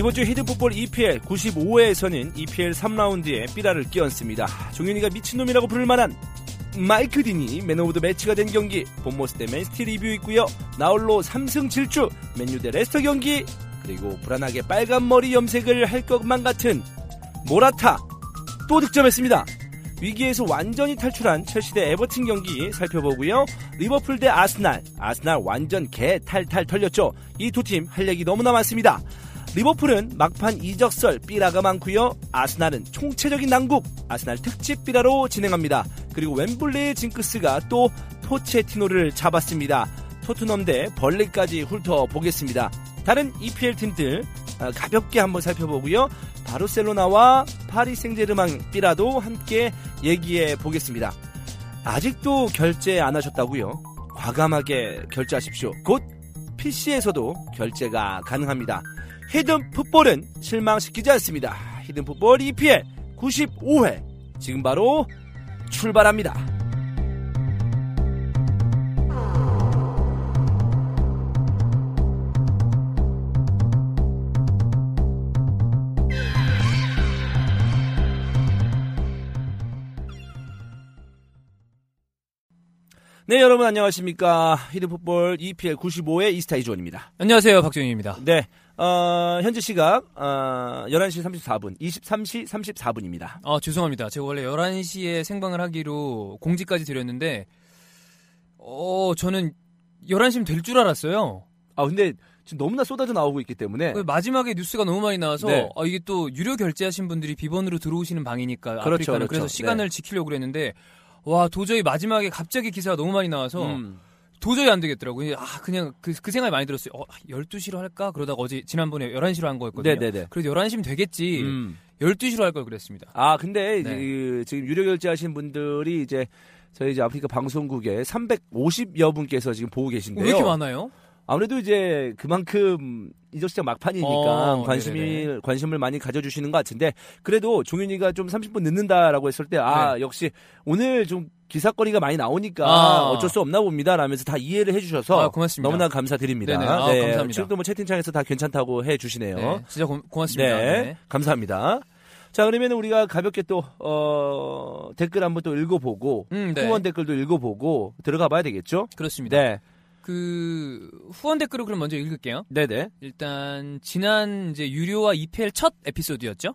이번 주 히든풋볼 EPL 95회에서는 EPL 3라운드에 삐라를 끼얹습니다. 종윤이가 미친놈이라고 부를 만한 마이크 딘이 man of the match가 된 경기 본머스 대 맨시티 리뷰 있고요. 나홀로 3승 질주 맨유 대 레스터 경기 그리고 불안하게 빨간 머리 염색을 할 것만 같은 모라타 또 득점했습니다. 위기에서 완전히 탈출한 첼시 대 에버튼 경기 살펴보고요. 리버풀 대 아스날. 아스날 완전 개 탈탈 털렸죠. 이 두 팀 할 얘기 너무나 많습니다. 리버풀은 막판 이적설 삐라가 많고요. 아스날은 총체적인 난국 아스날 특집 삐라로 진행합니다. 그리고 웸블리의 징크스가 또 포체티노를 잡았습니다. 토트넘 대 벌레까지 훑어보겠습니다. 다른 EPL 팀들 아, 가볍게 한번 살펴보고요. 바르셀로나와 파리 생제르맹 삐라도 함께 얘기해 보겠습니다. 아직도 결제 안 하셨다고요? 과감하게 결제하십시오. 곧 PC에서도 결제가 가능합니다. 히든 풋볼은 실망시키지 않습니다. 히든 풋볼 EPL 95회 지금 바로 출발합니다. 네, 여러분 안녕하십니까. 히든 풋볼 EPL 95회 이스타 이주원입니다. 안녕하세요, 박정희입니다. 네, 어, 현재 시각, 어, 11시 34분, 23시 34분입니다. 아, 죄송합니다. 제가 원래 11시에 생방을 하기로 공지까지 드렸는데, 어, 저는 11시면 될 줄 알았어요. 아, 근데 지금 너무나 쏟아져 나오고 있기 때문에. 그 마지막에 뉴스가 너무 많이 나와서, 네. 아, 이게 또 유료 결제하신 분들이 비번으로 들어오시는 방이니까, 그렇죠, 아프리카는. 그렇죠. 그래서 시간을 지키려고 그랬는데, 와, 도저히 마지막에 갑자기 기사가 너무 많이 나와서, 음, 도저히 안 되겠더라고요. 아, 그냥 그, 그 생각이 많이 들었어요. 어, 12시로 할까? 그러다가 어제, 지난번에 11시로 한 거였거든요. 네네네. 그래도 11시면 되겠지. 음. 12시로 할 걸 그랬습니다. 아, 근데 네. 그, 지금 유료 결제하신 분들이 이제 저희 이제 아프리카 방송국에 350여 분께서 지금 보고 어, 계신데요. 왜 이렇게 많아요? 아무래도 이제 그만큼 이적 시장 막판이니까 어, 관심이 네네네. 관심을 많이 가져주시는 것 같은데 그래도 종윤이가 좀 30분 늦는다라고 했을 때 아 역시 오늘 좀 기사거리가 많이 나오니까 네. 아. 어쩔 수 없나 봅니다 라면서 다 이해를 해주셔서 아, 고맙습니다. 너무나 감사드립니다. 네네. 아, 감사합니다. 지금도 뭐 채팅창에서 다 괜찮다고 해주시네요. 네, 진짜 고, 고맙습니다. 네, 네. 감사합니다. 자, 그러면 우리가 가볍게 또, 어, 댓글 한번 또 읽어보고, 음, 네. 후원 댓글도 읽어보고, 들어가 봐야 되겠죠? 그렇습니다. 네. 그 후원 댓글을 그럼 먼저 읽을게요. 네네. 일단 지난 이제 유료와 EPL 첫 에피소드였죠.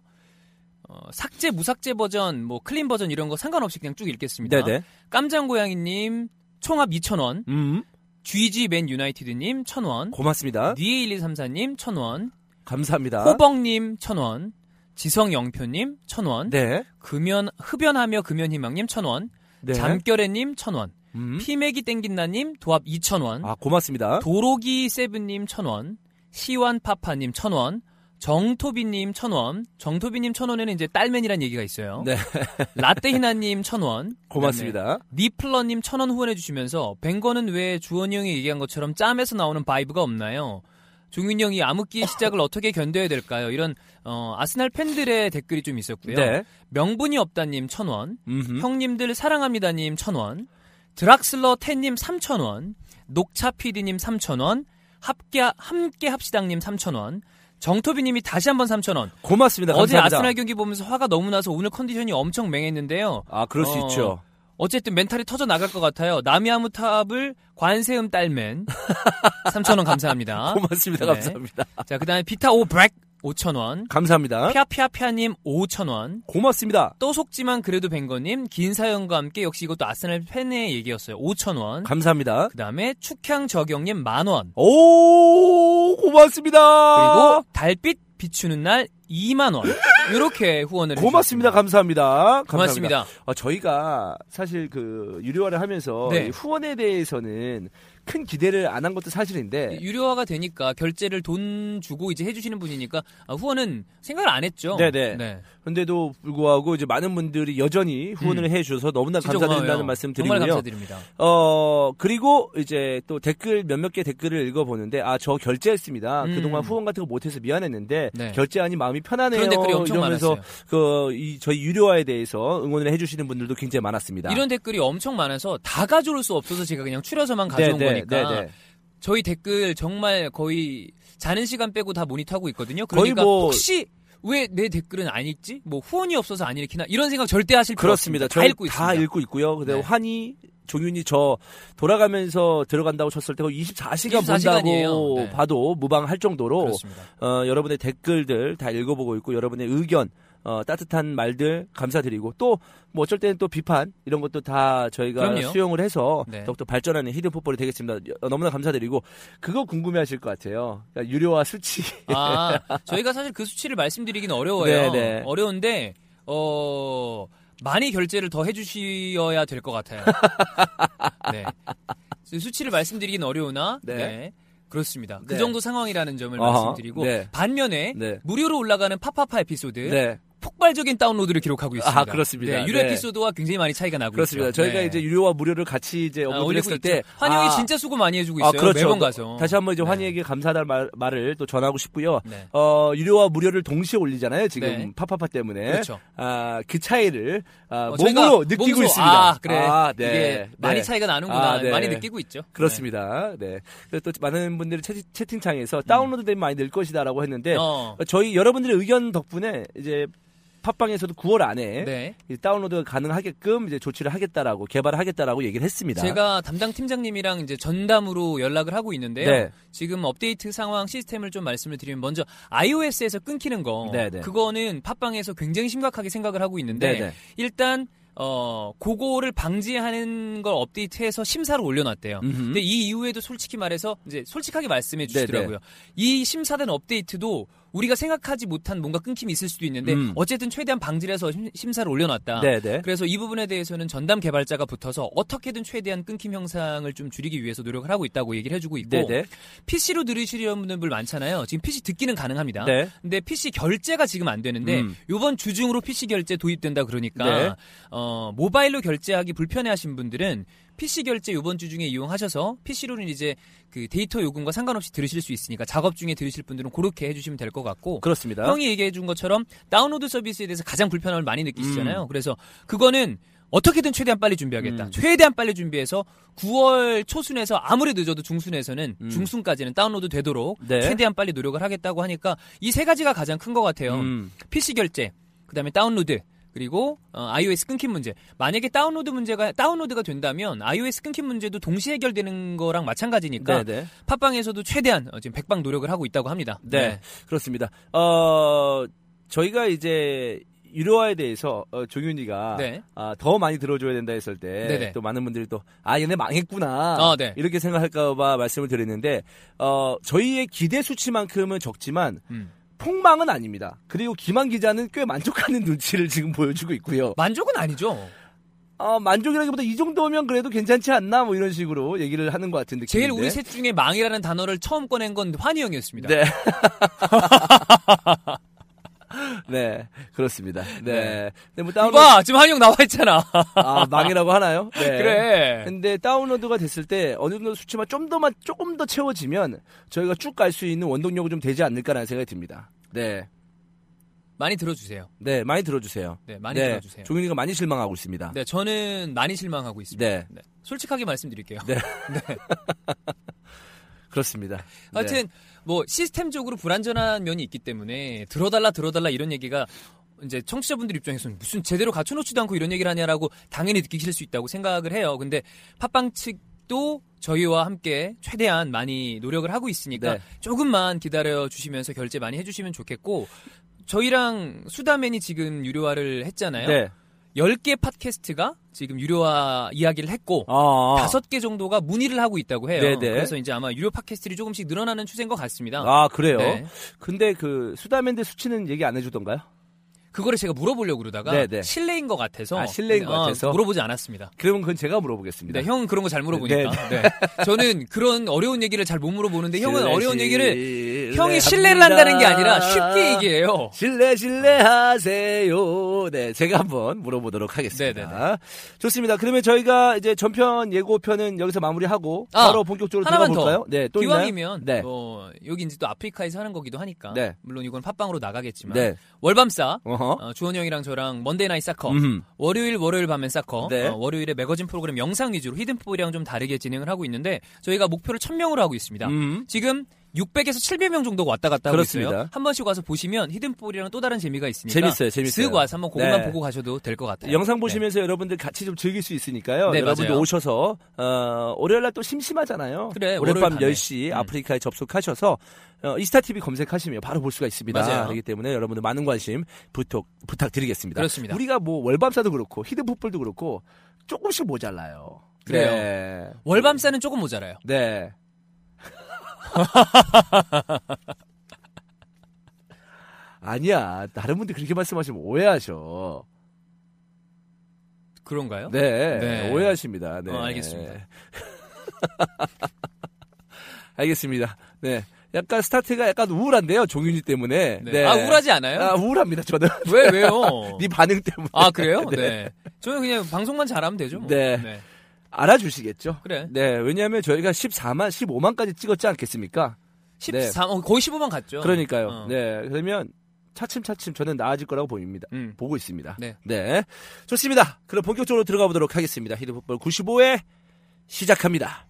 어, 삭제 무삭제 버전, 뭐 클린 버전 이런 거 상관없이 그냥 쭉 읽겠습니다. 네네. 깜장 고양이님 총합 2,000원, 음, GG 맨 유나이티드님 1,000원, 고맙습니다. DA1234님 1,000원, 감사합니다. 호벙님 1,000원, 지성영표님 1,000원, 네. 금연 흡연하며 금연희망님 1,000원, 네. 잠결애님 1,000원, 음. 피메기 땡긴나님 도합 2,000원, 아, 고맙습니다. 도로기 세븐님 1,000원, 시완파파님 1,000원, 정토비님 1,000원, 정토비님 1,000원에는 이제 딸맨이란 얘기가 있어요. 네. 라떼히나님 1,000원, 고맙습니다. 니플러님 1,000원 후원해주시면서 뱅거는 왜 주원이 형이 얘기한 것처럼 짬에서 나오는 vibe가 없나요? 종윤 형이 암흑기의 시작을 어떻게 견뎌야 될까요? 이런 어, 아스날 팬들의 댓글이 좀 있었고요. 네. 명분이 없다님 1,000원, 음흠. 형님들 사랑합니다님 1,000원, 드락슬러 텐님 3,000원, 녹차 PD님 3,000원, 함께, 함께 합시당님 3,000원, 정토비님이 다시 한번 3,000원. 고맙습니다. 어제 감사합니다. 아스날 경기 보면서 화가 너무 나서 오늘 컨디션이 엄청 맹했는데요. 아, 그럴 수 어, 있죠. 어쨌든 멘탈이 터져 나갈 것 같아요. 나미아무 탑을 관세음 딸맨 3,000원 감사합니다. 고맙습니다. 네. 감사합니다. 자, 그 다음에 비타 오 브렉 5,000원. 감사합니다. 피아피아피아님 5,000원. 고맙습니다. 또 속지만 그래도 뱅거님 긴 사연과 함께 역시 이것도 아스날 팬의 얘기였어요. 5,000원. 감사합니다. 그 다음에 축향 저경님 만원. 오, 고맙습니다. 그리고 달빛 비추는 날 2만 원. 이렇게 후원을 고맙습니다. 해주셨습니다. 감사합니다. 감사합니다. 고맙습니다. 어, 저희가 사실 그 유료화를 하면서 네. 이 후원에 대해서는 큰 기대를 안 한 것도 사실인데 유료화가 되니까 결제를 돈 주고 이제 해주시는 분이니까 아, 후원은 생각을 안 했죠. 네네. 네. 근데도 불구하고 이제 많은 분들이 여전히 후원을 해주셔서 너무나 감사드린다는 고마워요. 말씀 정말 드리고요. 감사드립니다. 어 그리고 이제 또 댓글 몇몇 개 댓글을 읽어보는데 아 저 결제했습니다. 음. 그동안 후원 같은 거 못해서 미안했는데 네. 결제하니 마음이 편하네요. 그런 댓글이 엄청 이러면서 많았어요. 그이 저희 유료화에 대해서 응원을 해주시는 분들도 굉장히 많았습니다. 이런 댓글이 엄청 많아서 다 가져올 수 없어서 제가 그냥 추려서만 가져온 네, 네, 거니까 네, 네. 저희 댓글 정말 거의 자는 시간 빼고 다 모니터하고 있거든요. 그러니까 뭐- 혹시 왜내 댓글은 안 읽지? 뭐 후원이 없어서 안 읽히나? 이런 생각 절대 하실 필요 그렇습니다. 없습니다. 다 읽고 다 있습니다. 읽고 있고요. 근데 네. 환희 종윤이 저 돌아가면서 들어간다고 쳤을 때 거의 24시간 24시간 이에요. 본다고 네. 봐도 무방할 정도로 그렇습니다. 어, 여러분의 댓글들 다 읽어보고 있고 여러분의 의견 어, 따뜻한 말들 감사드리고 또 뭐 어쩔 때는 또 비판 이런 것도 다 저희가 그럼요. 수용을 해서 네. 더욱더 발전하는 히든 풋볼이 되겠습니다. 여- 너무나 감사드리고 그거 궁금해하실 것 같아요. 그러니까 유료화 수치. 아, 저희가 사실 그 수치를 말씀드리긴 어려워요. 네, 네. 어려운데 어 많이 결제를 더 해주셔야 될 것 같아요. 네. 수치를 말씀드리긴 어려우나 네. 네. 그렇습니다. 그 네. 정도 상황이라는 점을 어허, 말씀드리고 네. 반면에 네. 무료로 올라가는 파파파 에피소드 네. 폭발적인 다운로드를 기록하고 있습니다. 아, 그렇습니다. 네, 유료 네. 에피소드와 굉장히 많이 차이가 나고 그렇습니다. 있죠. 저희가 네. 이제 유료와 무료를 같이 이제 아, 업로드 올리고 했을 있죠. 때 환영이 아, 진짜 수고 많이 해주고 아, 있어요. 그렇죠. 매번 가서 다시 한번 이제 네. 환희에게 감사하다는 말, 말을 또 전하고 싶고요. 네. 어, 유료와 무료를 동시에 올리잖아요. 지금 네. 파파파 때문에. 그렇죠. 아, 그 차이를 아, 어, 몸으로 느끼고 몸소, 있습니다. 아, 그래. 아, 네. 이게 많이 네. 차이가 나는구나. 아, 네. 많이 느끼고 있죠. 그렇습니다. 네. 그래서 또 많은 분들이 채, 채팅창에서 다운로드되면 많이 늘 것이다라고 했는데 네. 어. 저희 여러분들의 의견 덕분에 이제 팟빵에서도 9월 안에 네. 이 다운로드가 가능하게끔 이제 조치를 하겠다라고 개발을 하겠다라고 얘기를 했습니다. 제가 담당 팀장님이랑 이제 전담으로 연락을 하고 있는데요. 네. 지금 업데이트 상황 시스템을 좀 말씀을 드리면 먼저 iOS에서 끊기는 거 네, 네. 그거는 팟빵에서 굉장히 심각하게 생각을 하고 있는데 네, 네. 일단 어 그거를 방지하는 걸 업데이트해서 심사를 올려놨대요. 음흠. 근데 이 이후에도 솔직히 말해서 이제 솔직하게 말씀해 주시더라고요. 네, 이 심사된 업데이트도 우리가 생각하지 못한 뭔가 끊김이 있을 수도 있는데 음. 어쨌든 최대한 방지를 해서 심- 심사를 올려놨다. 네, 네. 그래서 이 부분에 대해서는 전담 개발자가 붙어서 어떻게든 최대한 끊김 형상을 좀 줄이기 위해서 노력을 하고 있다고 얘기를 해주고 있고 네, 네. PC로 들으시려는 분들 많잖아요. 지금 PC 듣기는 가능합니다. 네. 근데 PC 결제가 지금 안 되는데 음. 이번 주 중으로 PC 결제 도입된다 그러니까 네. 어, 모바일로 결제하기 불편해하신 분들은 PC 결제 이번 주 중에 이용하셔서 PC로는 이제 그 데이터 요금과 상관없이 들으실 수 있으니까 작업 중에 들으실 분들은 그렇게 해주시면 될 것 같고 그렇습니다. 형이 얘기해 준 것처럼 다운로드 서비스에 대해서 가장 불편함을 많이 느끼시잖아요. 음. 그래서 그거는 어떻게든 최대한 빨리 준비하겠다. 음. 최대한 빨리 준비해서 9월 초순에서 아무리 늦어도 중순에서는 음. 중순까지는 다운로드 되도록 네. 최대한 빨리 노력을 하겠다고 하니까 이 세 가지가 가장 큰 것 같아요. 음. PC 결제, 그다음에 다운로드, 그리고 어, iOS 끊김 문제. 만약에 다운로드 문제가 다운로드가 된다면 iOS 끊김 문제도 동시에 해결되는 거랑 마찬가지니까 네, 네. 팟빵에서도 최대한 어, 지금 백방 노력을 하고 있다고 합니다. 네, 그렇습니다. 어, 저희가 이제 유료화에 대해서 어, 종윤이가 네. 아, 더 많이 들어줘야 된다 했을 때 네네. 또 많은 분들이 또 아 얘네 망했구나 아, 네. 이렇게 생각할까봐 말씀을 드렸는데 어, 저희의 기대 수치만큼은 적지만 음. 폭망은 아닙니다. 그리고 김한 기자는 꽤 만족하는 눈치를 지금 보여주고 있고요. 만족은 아니죠. 어, 만족이라기보다 이 정도면 그래도 괜찮지 않나 뭐 이런 식으로 얘기를 하는 것 같은 느낌인데. 제일 우리 셋 중에 망이라는 단어를 처음 꺼낸 건 환희 형이었습니다. 네. 네, 그렇습니다. 네. 네. 뭐 다운로드 봐, 지금 형 나와 있잖아. 아, 망이라고 하나요? 네. 그래. 근데 다운로드가 됐을 때 어느 정도 수치만 좀 더만 조금 더 채워지면 저희가 쭉 갈 수 있는 원동력이 좀 되지 않을까라는 생각이 듭니다. 네. 많이 들어주세요. 네, 많이 들어주세요. 네, 많이 들어주세요. 종윤이가 많이 실망하고 있습니다. 네, 저는 많이 실망하고 있습니다. 네. 솔직하게 말씀드릴게요. 네. 그렇습니다. 네. 하여튼 뭐 시스템적으로 불안전한 면이 있기 때문에 들어달라 들어달라 이런 얘기가 이제 청취자분들 입장에서는 무슨 제대로 갖춰놓지도 않고 이런 얘기를 하냐라고 당연히 느끼실 수 있다고 생각을 해요. 근데 팟빵 측도 저희와 함께 최대한 많이 노력을 하고 있으니까 네. 조금만 기다려 주시면서 결제 많이 해주시면 좋겠고 저희랑 수다맨이 지금 유료화를 했잖아요. 네. 10개 팟캐스트가 지금 유료화 이야기를 했고 아, 다섯 개 정도가 문의를 하고 있다고 해요. 네네. 그래서 이제 아마 유료 팟캐스트들이 조금씩 늘어나는 추세인 것 같습니다. 아 그래요. 네. 근데 그 수다맨드 수치는 얘기 안 해주던가요? 그거를 제가 물어보려고 그러다가 네네. 실례인 것 같아서 아, 실례인 것 어, 같아서? 물어보지 않았습니다. 그러면 그건 제가 물어보겠습니다. 네, 형 그런 거 잘 물어보니까. 네. 저는 그런 어려운 얘기를 잘 못 물어보는데 형은 어려운 얘기를. 형이 신뢰를 한다는 게 아니라 쉽게 얘기해요. 실례 실례하세요. 네, 제가 한번 물어보도록 하겠습니다. 네네네. 좋습니다. 그러면 저희가 이제 전편 예고편은 여기서 마무리하고 아, 바로 본격적으로 들어가 하나만 더. 볼까요? 네, 또 기왕이면? 네. 뭐 여기 이제 또 아프리카에서 하는 거기도 하니까 네. 물론 이건 팟빵으로 나가겠지만 네. 어허. 어, 주원 형이랑 저랑 Monday Night Soccer 음흠. 월요일 월요일 밤엔 soccer 네. 어, 월요일에 매거진 프로그램 영상 위주로 히든풋이랑 좀 다르게 진행을 하고 있는데 저희가 목표를 1000명으로 하고 있습니다. 음. 지금 600에서 700명 정도가 왔다 갔다 하고 그렇습니다. 있어요. 한 번씩 와서 보시면 히든풋이랑 또 다른 재미가 있으니까 재밌어요, 재밌어요. 쓱 와서 한번 그것만 네. 보고 가셔도 될 것 같아요. 영상 보시면서 여러분들 같이 좀 즐길 수 있으니까요. 네, 여러분들 맞아요. 오셔서 어, 월요일 날 또 심심하잖아요. 그래, 월요일 밤 월요일 밤에. 10시 음. 아프리카에 접속하셔서 어, 이스타 TV 검색하시면 바로 볼 수가 있습니다. 맞아요. 그렇기 때문에 여러분들 많은 관심 부탁 부탁드리겠습니다. 그렇습니다. 우리가 뭐 월밤사도 그렇고 히든풋볼도 그렇고 조금씩 모자라요. 그래요. 네. 월밤사는 조금 모자라요. 네. 아니야. 다른 분들 그렇게 말씀하시면 오해하셔. 그런가요? 네, 네. 오해하십니다. 네. 어, 알겠습니다. 알겠습니다. 네. 약간 스타트가 약간 우울한데요, 종윤이 때문에. 네. 아 우울하지 않아요? 아, 우울합니다, 저는. 왜 왜요? 네 반응 때문에. 아 그래요? 네. 네. 저는 그냥 방송만 잘하면 되죠. 뭐. 네. 알아주시겠죠? 그래. 네, 왜냐하면 저희가 14만, 15만까지 찍었지 않겠습니까? 13, 어, 거의 15만 갔죠. 그러니까요. 어. 네, 그러면 차츰차츰 저는 나아질 거라고 보입니다. 음. 보고 있습니다. 네. 좋습니다. 그럼 본격적으로 들어가 보도록 하겠습니다. 히드풋볼 95회 시작합니다.